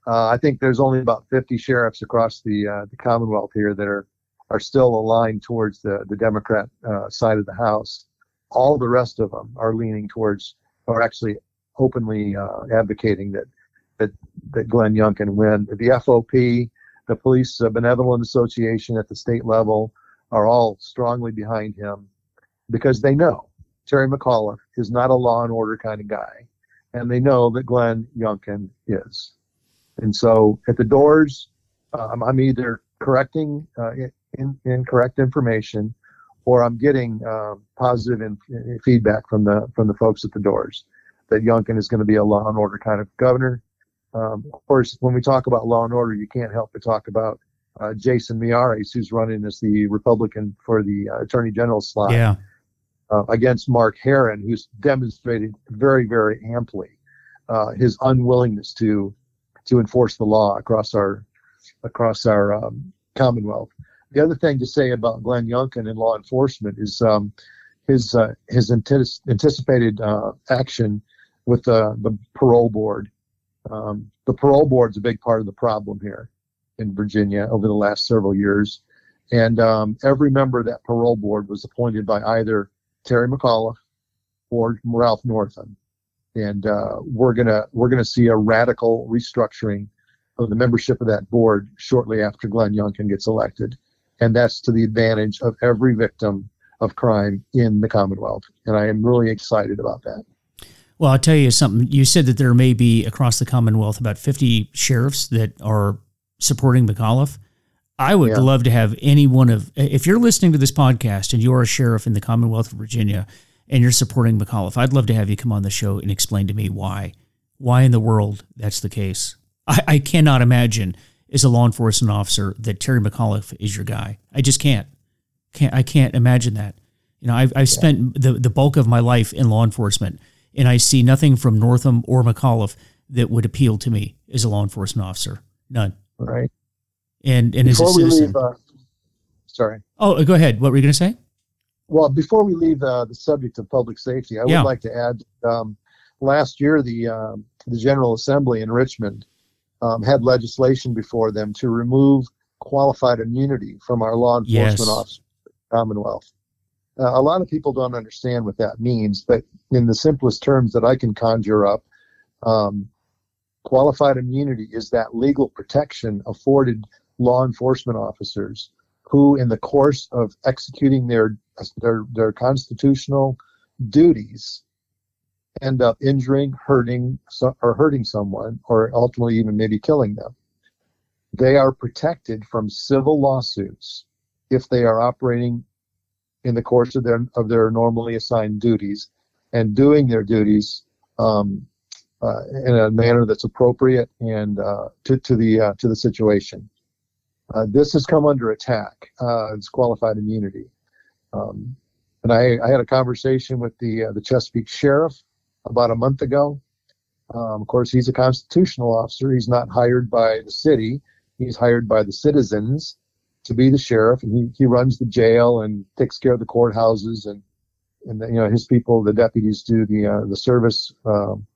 Uh, I think there's only about 50 sheriffs across the uh, the Commonwealth here that are are still aligned towards the the Democrat side of the House. All the rest of them are leaning towards are actually openly advocating that that that Glenn Youngkin win. The FOP, the Police uh, Benevolent Association at the state level, are all strongly behind him because they know Terry McAuliffe is not a law and order kind of guy, and they know that Glenn Youngkin is. And so at the doors, um, I'm either correcting uh, in, incorrect information or I'm getting uh, positive in, in feedback from the from the folks at the doors that Youngkin is going to be a law and order kind of governor. Um, of course, when we talk about law and order, you can't help but talk about uh, Jason Miyares, who's running as the Republican for the uh, Attorney General slot yeah. uh, against Mark Herring, who's demonstrated very, very amply uh, his unwillingness to to enforce the law across our across our um, Commonwealth. The other thing to say about Glenn Youngkin and law enforcement is um, his uh, his antis- anticipated uh, action with the, the parole board. Um, the parole board is a big part of the problem here in Virginia over the last several years, and um, every member of that parole board was appointed by either Terry McAuliffe or Ralph Northam. and uh, we're gonna we're gonna see a radical restructuring of the membership of that board shortly after Glenn Youngkin gets elected, and that's to the advantage of every victim of crime in the Commonwealth. And I am really excited about that. Well, I'll tell you something. You said that there may be across the Commonwealth about 50 sheriffs that are supporting McAuliffe. I would yeah. love to have any one of, if you're listening to this podcast and you're a sheriff in the Commonwealth of Virginia and you're supporting McAuliffe, I'd love to have you come on the show and explain to me why. Why in the world that's the case. I, I cannot imagine as a law enforcement officer that Terry McAuliffe is your guy. I just can't. Can't I can't imagine that. You know, I've, I've yeah. spent the, the bulk of my life in law enforcement and I see nothing from Northam or McAuliffe that would appeal to me as a law enforcement officer. None. Right. And and before as a citizen. Leave, uh, sorry. Oh, go ahead. What were you going to say? Well, before we leave uh, the subject of public safety, I yeah. would like to add. Um, last year, the uh, the General Assembly in Richmond um, had legislation before them to remove qualified immunity from our law enforcement yes. officers, Commonwealth. Uh, a lot of people don't understand what that means, but in the simplest terms that I can conjure up, um, qualified immunity is that legal protection afforded law enforcement officers who, in the course of executing their their, their constitutional duties, end up injuring, hurting, or hurting someone, or ultimately even maybe killing them. They are protected from civil lawsuits if they are operating in the course of their of their normally assigned duties and doing their duties um, uh, in a manner that's appropriate and uh, to, to the uh, to the situation. Uh, this has come under attack. Uh, it's qualified immunity, um, and I, I, had a conversation with the uh, the Chesapeake sheriff about a month ago. Um, of course, he's a constitutional officer. He's not hired by the city. He's hired by the citizens to be the sheriff, and he, he runs the jail and takes care of the courthouses and and the, you know his people, the deputies, do the uh, the service um,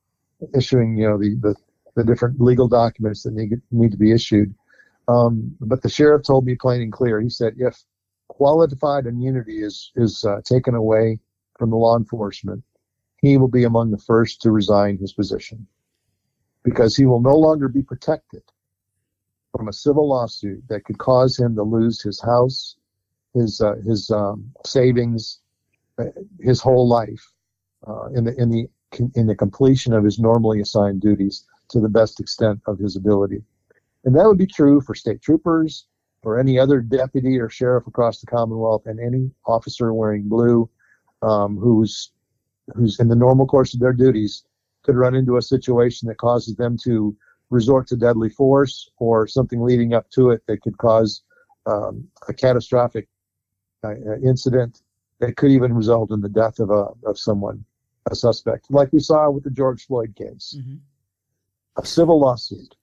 issuing you know the, the the different legal documents that need need to be issued. Um, but the sheriff told me plain and clear. He said if qualified immunity is is uh, taken away from the law enforcement, he will be among the first to resign his position because he will no longer be protected from a civil lawsuit that could cause him to lose his house, his uh, his um, savings, uh, his whole life uh, in the in the in the completion of his normally assigned duties to the best extent of his ability. And that would be true for state troopers or any other deputy or sheriff across the Commonwealth and any officer wearing blue um, who's who's in the normal course of their duties could run into a situation that causes them to resort to deadly force or something leading up to it that could cause um, a catastrophic uh, incident that could even result in the death of a of someone, a suspect, like we saw with the George Floyd case, mm-hmm. a civil lawsuit.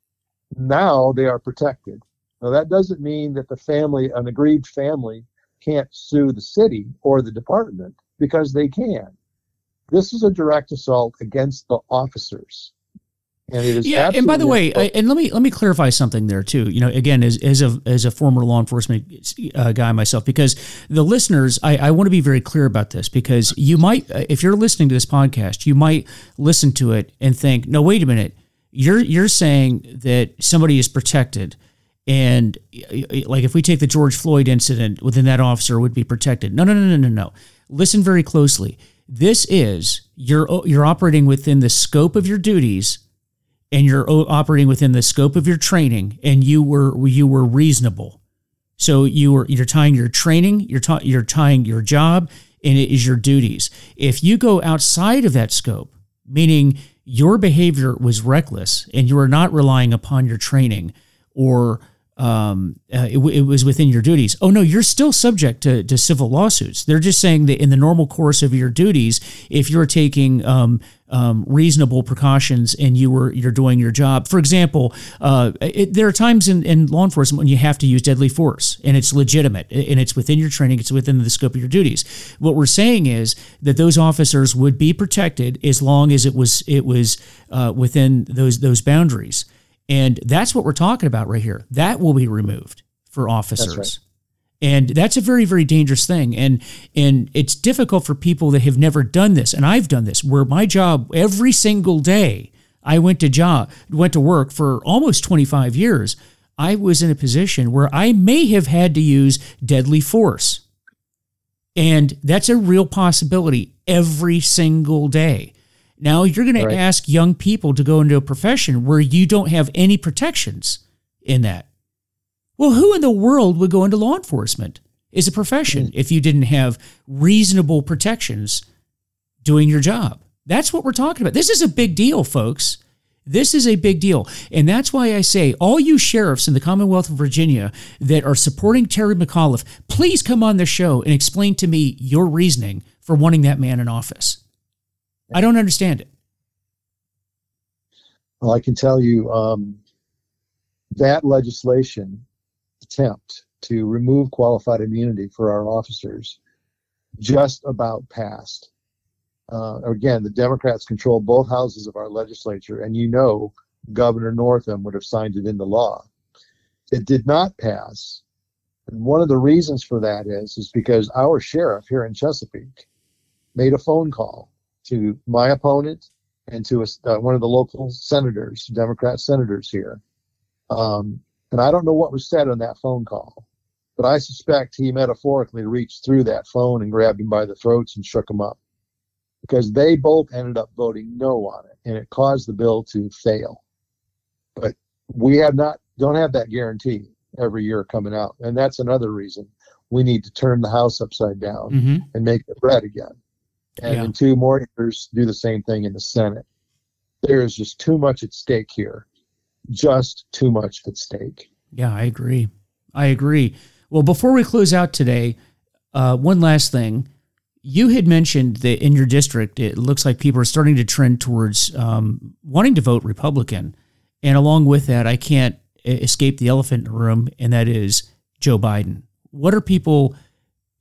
Now they are protected. Now that doesn't mean that the family, an aggrieved family, can't sue the city or the department because they can. This is a direct assault against the officers and yeah. And by the way, I, and let me let me clarify something there too. You know, again, as, as a as a former law enforcement uh, guy myself, because the listeners, I, I want to be very clear about this because you might, uh, if you're listening to this podcast, you might listen to it and think, no, wait a minute, you're you're saying that somebody is protected. And like if we take the George Floyd incident, within that officer would be protected. No, no, no, no, no, no. Listen very closely. This is you're you're operating within the scope of your duties and you're operating within the scope of your training and you were you were reasonable so you were you're tying your training you're, you're tying your job and it is your duties if you go outside of that scope meaning your behavior was reckless and you are not relying upon your training or um, uh, it, it, was within your duties. Oh no, you're still subject to, to civil lawsuits. They're just saying that in the normal course of your duties, if you're taking um, um, reasonable precautions and you were you're doing your job. For example, uh, it, there are times in, in law enforcement when you have to use deadly force and it's legitimate and it's within your training, it's within the scope of your duties. What we're saying is that those officers would be protected as long as it was it was uh, within those those boundaries. And that's what we're talking about right here. That will be removed for officers. And that's a very, very dangerous thing. And and it's difficult for people that have never done this. And I've done this where my job every single day I went to job went to work for almost 25 years. I was in a position where I may have had to use deadly force. And that's a real possibility every single day. Now you're going right. to ask young people to go into a profession where you don't have any protections in that. Well, who in the world would go into law enforcement as a profession mm. if you didn't have reasonable protections doing your job? That's what we're talking about. This is a big deal, folks. This is a big deal. And that's why I say, all you sheriffs in the Commonwealth of Virginia that are supporting Terry McAuliffe, please come on the show and explain to me your reasoning for wanting that man in office. I don't understand it. Well, I can tell you um, that legislation attempt to remove qualified immunity for our officers just about passed. Uh, again, the Democrats control both houses of our legislature, and you know Governor Northam would have signed it into law. It did not pass. And one of the reasons for that is, is because our sheriff here in Chesapeake made a phone call to my opponent and to a, uh, one of the local senators, Democrat senators here. Um, and I don't know what was said on that phone call, but I suspect he metaphorically reached through that phone and grabbed him by the throats and shook him up because they both ended up voting no on it and it caused the bill to fail. But we have not, don't have that guarantee every year coming out. And that's another reason we need to turn the house upside down mm-hmm. and make it red again and yeah. in two more years do the same thing in the Senate. There is just too much at stake here, just too much at stake. Yeah, I agree. I agree. Well, before we close out today, uh, one last thing. You had mentioned that in your district, it looks like people are starting to trend towards um, wanting to vote Republican. And along with that, I can't escape the elephant in the room, and that is Joe Biden. What are people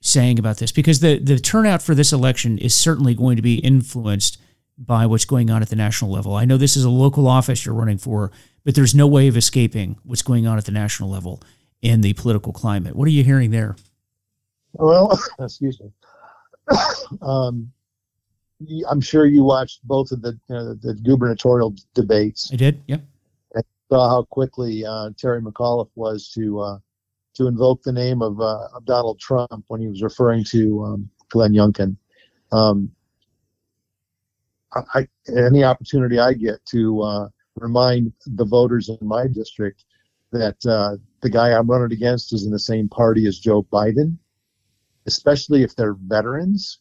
saying about this because the, the turnout for this election is certainly going to be influenced by what's going on at the national level. I know this is a local office you're running for, but there's no way of escaping what's going on at the national level in the political climate. What are you hearing there? Well, *coughs* excuse me. *coughs* um, I'm sure you watched both of the uh, the gubernatorial debates. I did. Yep. And saw how quickly uh, Terry McAuliffe was to uh, to invoke the name of, uh, of Donald Trump when he was referring to um, Glenn Youngkin. Um, I, any opportunity I get to uh, remind the voters in my district that uh, the guy I'm running against is in the same party as Joe Biden, especially if they're veterans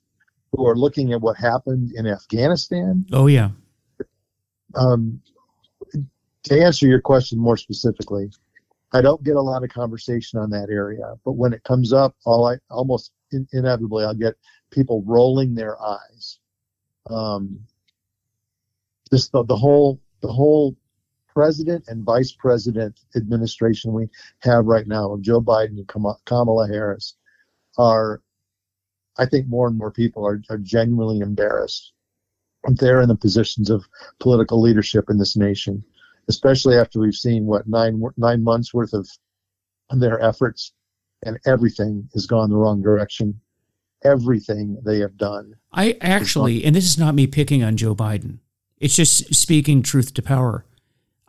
who are looking at what happened in Afghanistan. Oh, yeah. Um, to answer your question more specifically, I don't get a lot of conversation on that area, but when it comes up, all I almost in, inevitably I'll get people rolling their eyes. Um, just the, the whole the whole president and vice president administration we have right now of Joe Biden and Kamala Harris are, I think more and more people are, are genuinely embarrassed. They're in the positions of political leadership in this nation especially after we've seen what nine nine months worth of their efforts, and everything has gone the wrong direction. Everything they have done. I actually, and this is not me picking on Joe Biden. It's just speaking truth to power.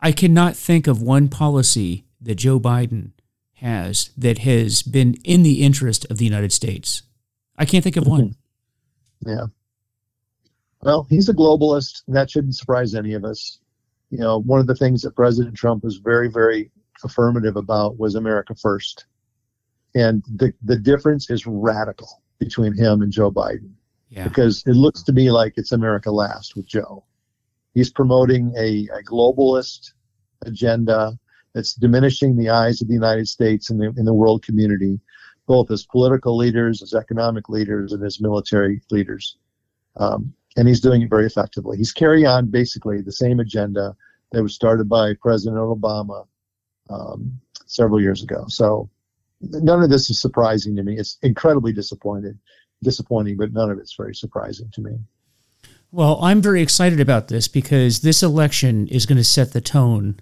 I cannot think of one policy that Joe Biden has that has been in the interest of the United States. I can't think of one. *laughs* Yeah. Well, he's a globalist. That shouldn't surprise any of us you know, one of the things that President Trump was very, very affirmative about was America first. And the, the difference is radical between him and Joe Biden. Yeah. Because it looks to me like it's America last with Joe. He's promoting a, a globalist agenda that's diminishing the eyes of the United States and the, in the world community, both as political leaders, as economic leaders, and as military leaders. Um, and he's doing it very effectively. He's carrying on basically the same agenda that was started by President Obama um, several years ago. So none of this is surprising to me. It's incredibly disappointed, disappointing, but none of it's very surprising to me. Well, I'm very excited about this because this election is going to set the tone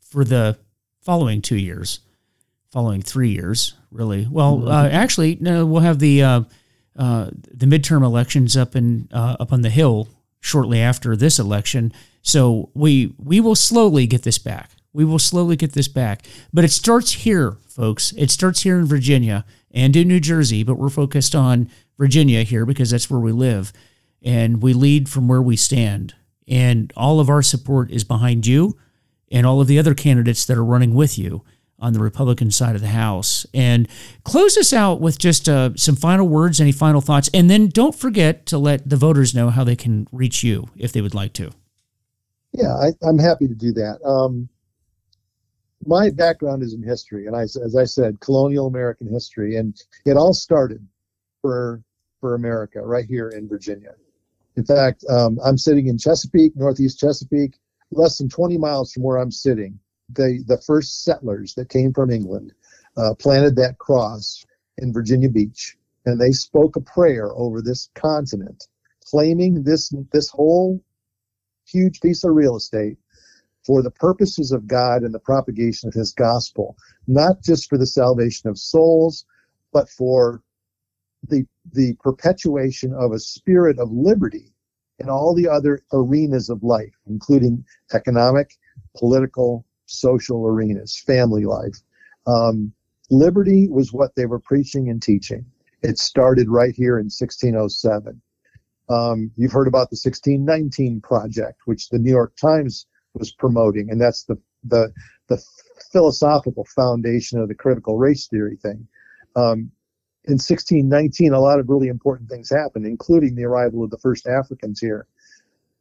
for the following two years following three years, really. Well, mm-hmm. uh, actually, no, we'll have the uh, uh, the midterm elections up in uh, up on the hill shortly after this election. So we we will slowly get this back. We will slowly get this back. But it starts here, folks. It starts here in Virginia and in New Jersey, but we're focused on Virginia here because that's where we live. And we lead from where we stand. And all of our support is behind you and all of the other candidates that are running with you on the Republican side of the House. And close us out with just uh, some final words, any final thoughts, and then don't forget to let the voters know how they can reach you if they would like to. Yeah, I, am happy to do that. Um, my background is in history, and I, as I said, colonial American history, and it all started for for America right here in Virginia. In fact, um, I'm sitting in Chesapeake, Northeast Chesapeake, less than 20 miles from where I'm sitting. The, the first settlers that came from England uh, planted that cross in Virginia Beach, and they spoke a prayer over this continent, claiming this this whole huge piece of real estate for the purposes of God and the propagation of His gospel, not just for the salvation of souls, but for the the perpetuation of a spirit of liberty in all the other arenas of life, including economic, political, social arenas, family life. Um, liberty was what they were preaching and teaching. It started right here in 1607. Um, you've heard about the 1619 project, which the New York Times was promoting, and that's the the the philosophical foundation of the critical race theory thing. Um, in 1619, a lot of really important things happened, including the arrival of the first Africans here.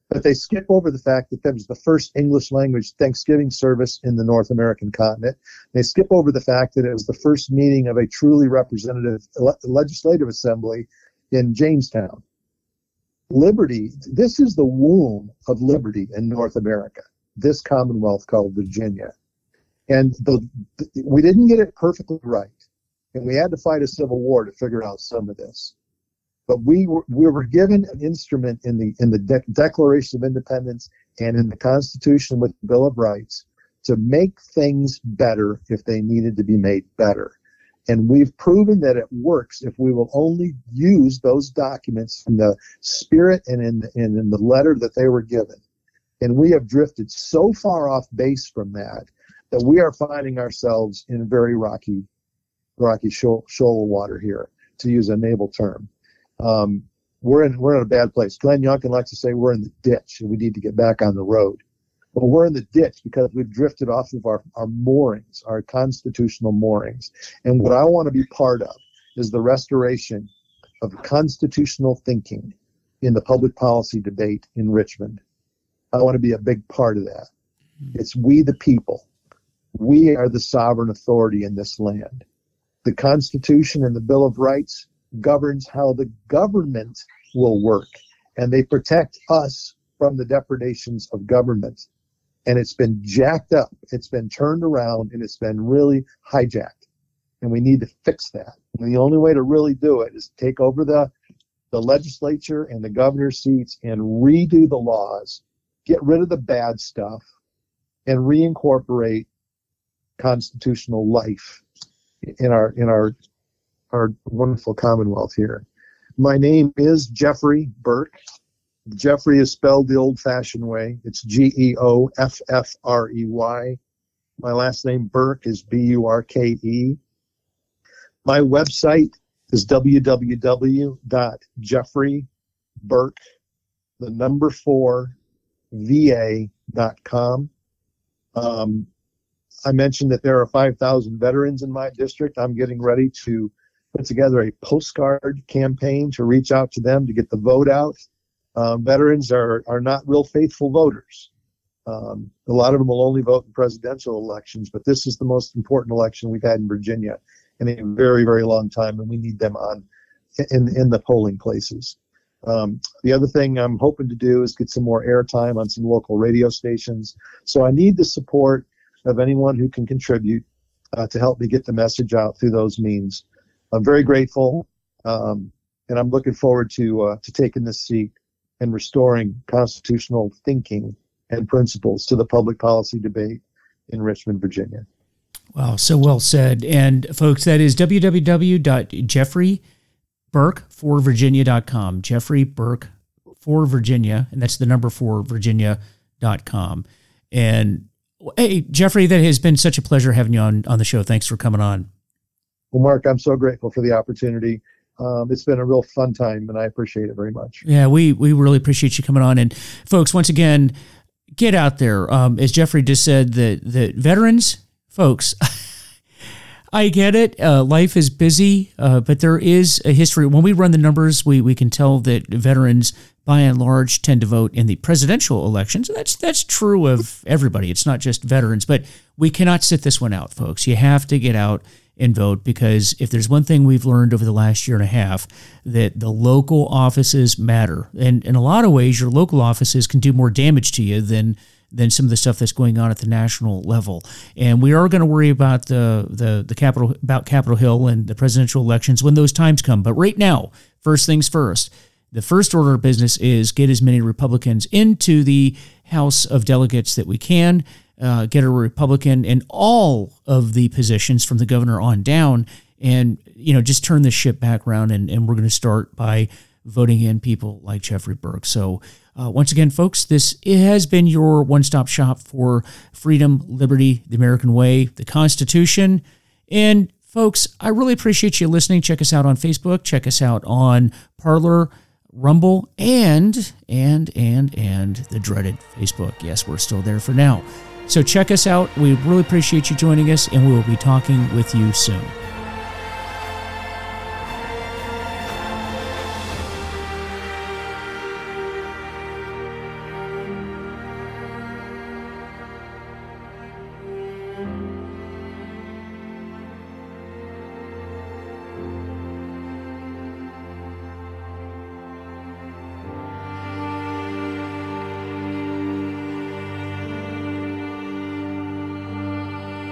But they skip over the fact that that was the first English language Thanksgiving service in the North American continent. They skip over the fact that it was the first meeting of a truly representative legislative assembly in Jamestown. Liberty, this is the womb of liberty in North America, this commonwealth called Virginia. And the, we didn't get it perfectly right. And we had to fight a civil war to figure out some of this but we were, we were given an instrument in the in the De- Declaration of Independence and in the Constitution with the Bill of Rights to make things better if they needed to be made better. And we've proven that it works if we will only use those documents in the spirit and in, and in the letter that they were given. And we have drifted so far off base from that that we are finding ourselves in very rocky, rocky shoal, shoal water here, to use a naval term um, we're in we're in a bad place. Glenn Youngkin likes to say we're in the ditch and we need to get back on the road. But we're in the ditch because we've drifted off of our, our moorings, our constitutional moorings. And what I want to be part of is the restoration of constitutional thinking in the public policy debate in Richmond. I want to be a big part of that. Hmm. It's we the people. We are the sovereign authority in this land. The Constitution and the Bill of Rights governs how the government will work, and they protect us from the depredations of government. And it's been jacked up, it's been turned around, and it's been really hijacked. And we need to fix that. And the only way to really do it is to take over the the legislature and the governor's seats and redo the laws, get rid of the bad stuff, and reincorporate constitutional life in our in our our wonderful Commonwealth here. My name is Geoffrey Burke. Geoffrey is spelled the old fashioned way. It's G E O F F R E Y. My last name Burke is B U R K E. My website is www.geoffreyburke, the number four, va.com. Um, I mentioned that there are 5,000 veterans in my district. I'm getting ready to put together a postcard campaign to reach out to them to get the vote out. Um, veterans are, are not real faithful voters. Um, a lot of them will only vote in presidential elections, but this is the most important election we've had in Virginia in a very, very long time, and we need them on in in the polling places. Um, the other thing I'm hoping to do is get some more airtime on some local radio stations. So I need the support of anyone who can contribute uh, to help me get the message out through those means. I'm very grateful, um, and I'm looking forward to uh, to taking this seat and restoring constitutional thinking and principles to the public policy debate in Richmond, Virginia. Wow, so well said. And folks, that is www.geoffreyburke4virginia.com. Geoffrey Burke for Virginia, and that's the number for Virginia.com. And hey, Geoffrey, that has been such a pleasure having you on, on the show. Thanks for coming on. Well, Mark, I'm so grateful for the opportunity. Um, it's been a real fun time, and I appreciate it very much. Yeah, we we really appreciate you coming on. And folks, once again, get out there. Um, as Geoffrey just said, the the veterans, folks. *laughs* I get it. Uh, life is busy, uh, but there is a history. When we run the numbers, we, we can tell that veterans, by and large, tend to vote in the presidential elections. That's that's true of everybody. It's not just veterans, but we cannot sit this one out, folks. You have to get out and vote because if there's one thing we've learned over the last year and a half, that the local offices matter. And in a lot of ways, your local offices can do more damage to you than than some of the stuff that's going on at the national level. And we are going to worry about the the the Capitol about Capitol Hill and the presidential elections when those times come. But right now, first things first. The first order of business is get as many Republicans into the House of Delegates that we can. Uh, get a Republican in all of the positions from the governor on down, and you know just turn the ship back around. And, and we're going to start by voting in people like Geoffrey Burke. So uh, once again, folks, this has been your one stop shop for freedom, liberty, the American way, the Constitution. And folks, I really appreciate you listening. Check us out on Facebook, check us out on Parler. Rumble and and and and the dreaded Facebook. Yes, we're still there for now. So check us out. We really appreciate you joining us, and we will be talking with you soon.